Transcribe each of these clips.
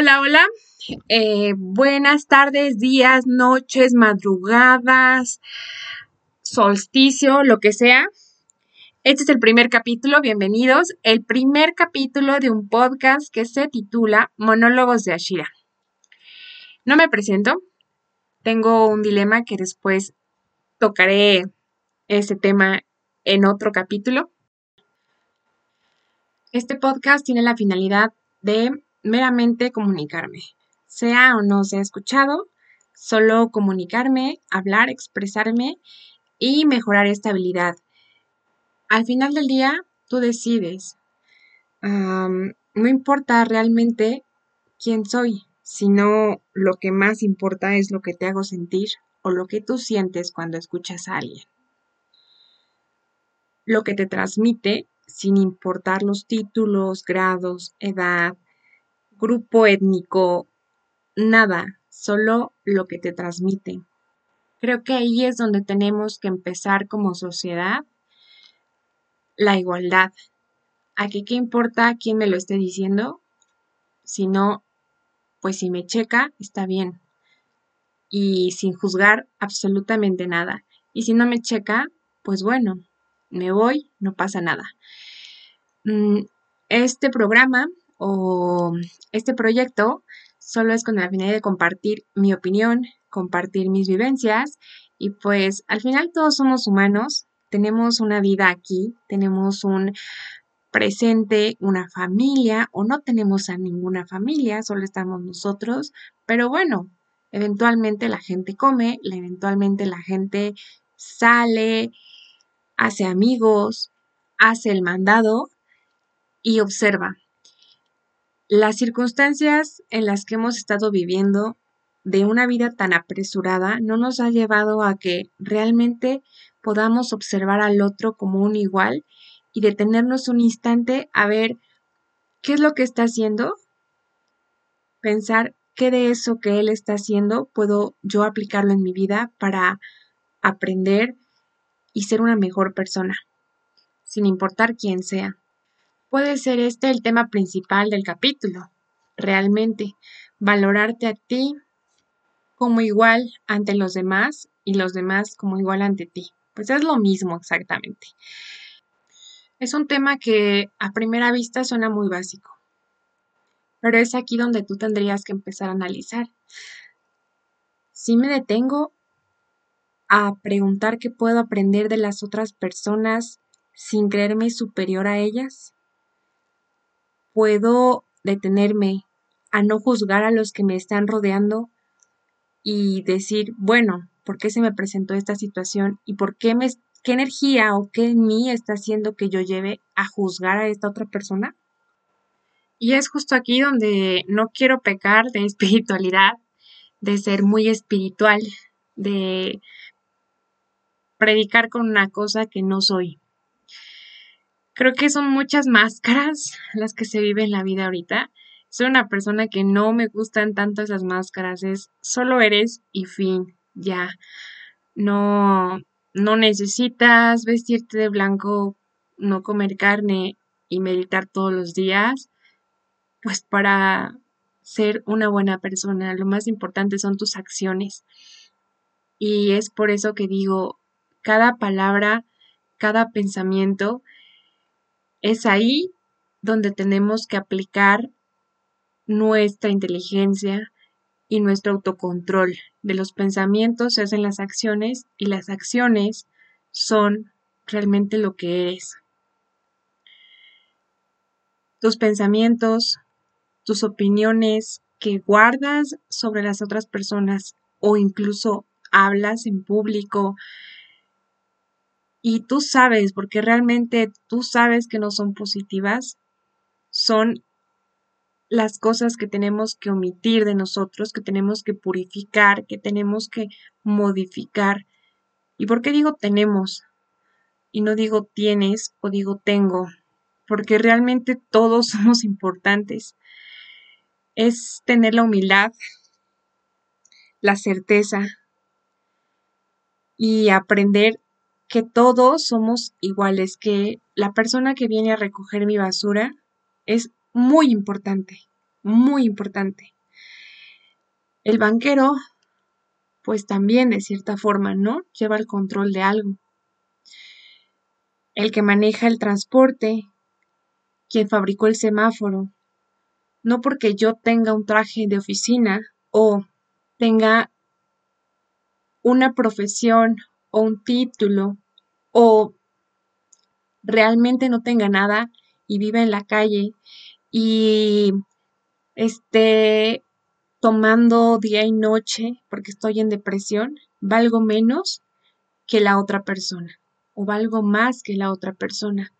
Hola, hola. Eh, buenas tardes, días, noches, madrugadas, solsticio, lo que sea. Este es el primer capítulo, bienvenidos. El primer capítulo de un podcast que se titula Monólogos de Ashira. No me presento. Tengo un dilema que después tocaré ese tema en otro capítulo. Este podcast tiene la finalidad de meramente comunicarme, sea o no sea escuchado, solo comunicarme, hablar, expresarme y mejorar esta habilidad. Al final del día, tú decides. no importa realmente quién soy, sino lo que más importa es lo que te hago sentir o lo que tú sientes cuando escuchas a alguien. Lo que te transmite sin importar los títulos, grados, edad, grupo étnico, nada, solo lo que te transmiten. Creo que ahí es donde tenemos que empezar como sociedad la igualdad. Aquí qué importa quién me lo esté diciendo, si no, pues si me checa, está bien. Y sin juzgar absolutamente nada. Y si no me checa, pues bueno, me voy, no pasa nada. Mm, este programa o este proyecto solo es con la finalidad de compartir mi opinión, compartir mis vivencias y pues al final todos somos humanos, tenemos una vida aquí, tenemos un presente, una familia o no tenemos a ninguna familia, solo estamos nosotros, pero bueno, eventualmente la gente come, eventualmente la gente sale, hace amigos, hace el mandado y observa. Las circunstancias en las que hemos estado viviendo de una vida tan apresurada no nos ha llevado a que realmente podamos observar al otro como un igual y detenernos un instante a ver qué es lo que está haciendo, pensar qué de eso que él está haciendo puedo yo aplicarlo en mi vida para aprender y ser una mejor persona, sin importar quién sea. Puede ser este el tema principal del capítulo, realmente, valorarte a ti como igual ante los demás y los demás como igual ante ti. Pues es lo mismo exactamente. Es un tema que a primera vista suena muy básico, pero es aquí donde tú tendrías que empezar a analizar. Si me detengo a preguntar qué puedo aprender de las otras personas sin creerme superior a ellas, puedo detenerme a no juzgar a los que me están rodeando y decir, bueno, ¿por qué se me presentó esta situación y por qué me qué energía o qué en mí está haciendo que yo lleve a juzgar a esta otra persona? Y es justo aquí donde no quiero pecar de espiritualidad, de ser muy espiritual, de predicar con una cosa que no soy. Creo que son muchas máscaras las que se viven en la vida ahorita. Soy una persona que no me gustan tanto esas máscaras, es solo eres y fin, ya. No, no necesitas vestirte de blanco, no comer carne y meditar todos los días, pues para ser una buena persona. Lo más importante son tus acciones. Y es por eso que digo, cada palabra, cada pensamiento es ahí donde tenemos que aplicar nuestra inteligencia y nuestro autocontrol. De los pensamientos se hacen las acciones y las acciones son realmente lo que eres. Tus pensamientos, tus opiniones que guardas sobre las otras personas o incluso hablas en público, y tú sabes, porque realmente tú sabes que no son positivas, son las cosas que tenemos que omitir de nosotros, que tenemos que purificar, que tenemos que modificar. ¿Y por qué digo tenemos? Y no digo tienes o digo tengo, porque realmente todos somos importantes. Es tener la humildad, la certeza y aprender que todos somos iguales, que la persona que viene a recoger mi basura es muy importante, muy importante. El banquero, pues también de cierta forma, ¿no? Lleva el control de algo. El que maneja el transporte, quien fabricó el semáforo, no porque yo tenga un traje de oficina o tenga una profesión o un título o realmente no tenga nada y vive en la calle y esté tomando día y noche porque estoy en depresión, valgo menos que la otra persona o valgo más que la otra persona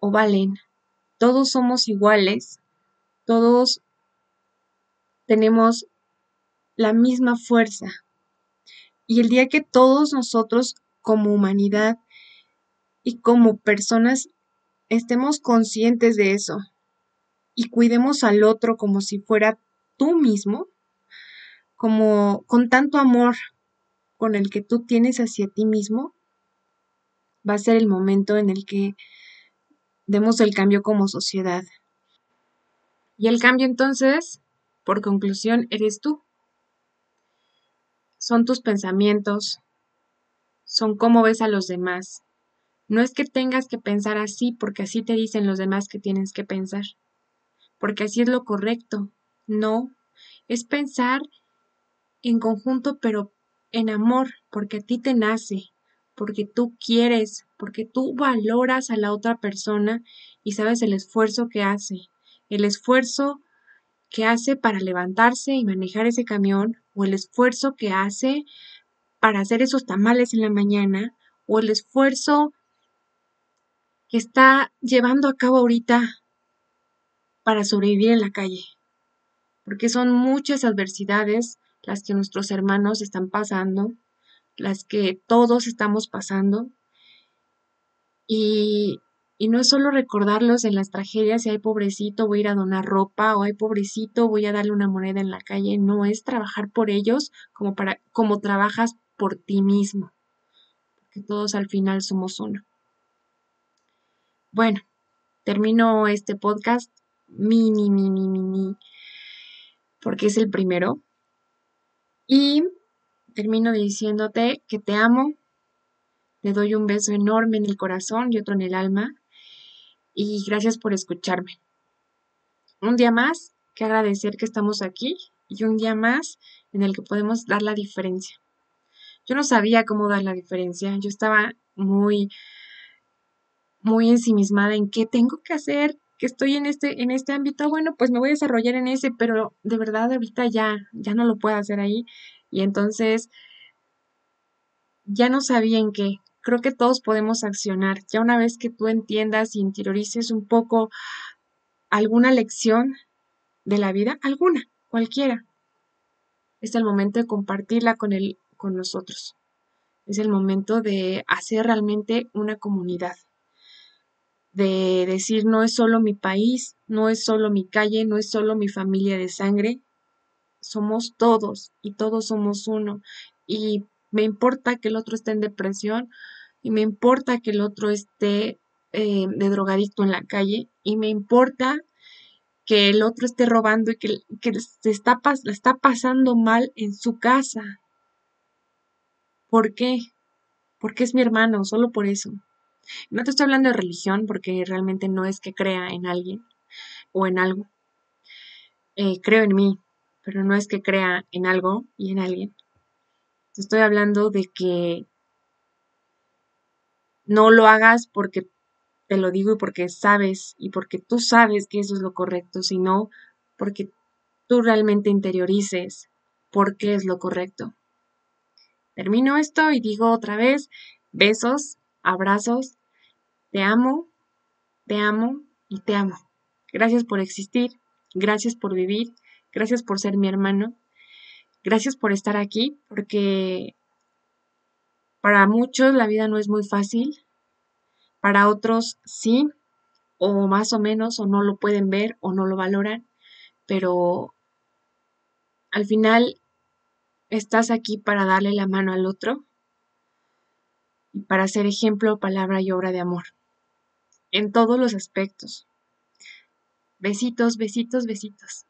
o valen. Todos somos iguales, todos tenemos la misma fuerza. Y el día que todos nosotros como humanidad y como personas estemos conscientes de eso y cuidemos al otro como si fuera tú mismo, como con tanto amor con el que tú tienes hacia ti mismo, va a ser el momento en el que demos el cambio como sociedad. Y el cambio entonces, por conclusión, eres tú. Son tus pensamientos, son cómo ves a los demás, no es que tengas que pensar así porque así te dicen los demás que tienes que pensar, porque así es lo correcto. No, es pensar en conjunto pero en amor, porque a ti te nace, porque tú quieres, porque tú valoras a la otra persona y sabes el esfuerzo que hace, el esfuerzo que hace para levantarse y manejar ese camión, o el esfuerzo que hace para hacer esos tamales en la mañana, o el esfuerzo que está llevando a cabo ahorita para sobrevivir en la calle. Porque son muchas adversidades las que nuestros hermanos están pasando, las que todos estamos pasando. Y, y no es solo recordarlos en las tragedias y hay pobrecito, voy a ir a donar ropa o hay pobrecito, voy a darle una moneda en la calle. No es trabajar por ellos como, para, como trabajas por ti mismo. Porque todos al final somos uno. Bueno, termino este podcast mini, mini, mini, porque es el primero. Y termino diciéndote que te amo, te doy un beso enorme en el corazón y otro en el alma. Y gracias por escucharme. Un día más que agradecer que estamos aquí y un día más en el que podemos dar la diferencia. Yo no sabía cómo dar la diferencia, yo estaba muy muy ensimismada en qué tengo que hacer, que estoy en este, en este ámbito, bueno, pues me voy a desarrollar en ese, pero de verdad ahorita ya, ya no lo puedo hacer ahí. Y entonces ya no sabía en qué. Creo que todos podemos accionar. Ya una vez que tú entiendas y interiorices un poco alguna lección de la vida, alguna, cualquiera, es el momento de compartirla con el, con nosotros. Es el momento de hacer realmente una comunidad de decir no es solo mi país, no es solo mi calle, no es solo mi familia de sangre, somos todos y todos somos uno. Y me importa que el otro esté en depresión y me importa que el otro esté eh, de drogadicto en la calle y me importa que el otro esté robando y que, que se está, está pasando mal en su casa. ¿Por qué? Porque es mi hermano, solo por eso. No te estoy hablando de religión porque realmente no es que crea en alguien o en algo. Eh, creo en mí, pero no es que crea en algo y en alguien. Te estoy hablando de que no lo hagas porque te lo digo y porque sabes y porque tú sabes que eso es lo correcto, sino porque tú realmente interiorices por qué es lo correcto. Termino esto y digo otra vez, besos abrazos, te amo, te amo y te amo. Gracias por existir, gracias por vivir, gracias por ser mi hermano, gracias por estar aquí, porque para muchos la vida no es muy fácil, para otros sí, o más o menos, o no lo pueden ver o no lo valoran, pero al final estás aquí para darle la mano al otro y para ser ejemplo, palabra y obra de amor, en todos los aspectos. Besitos, besitos, besitos.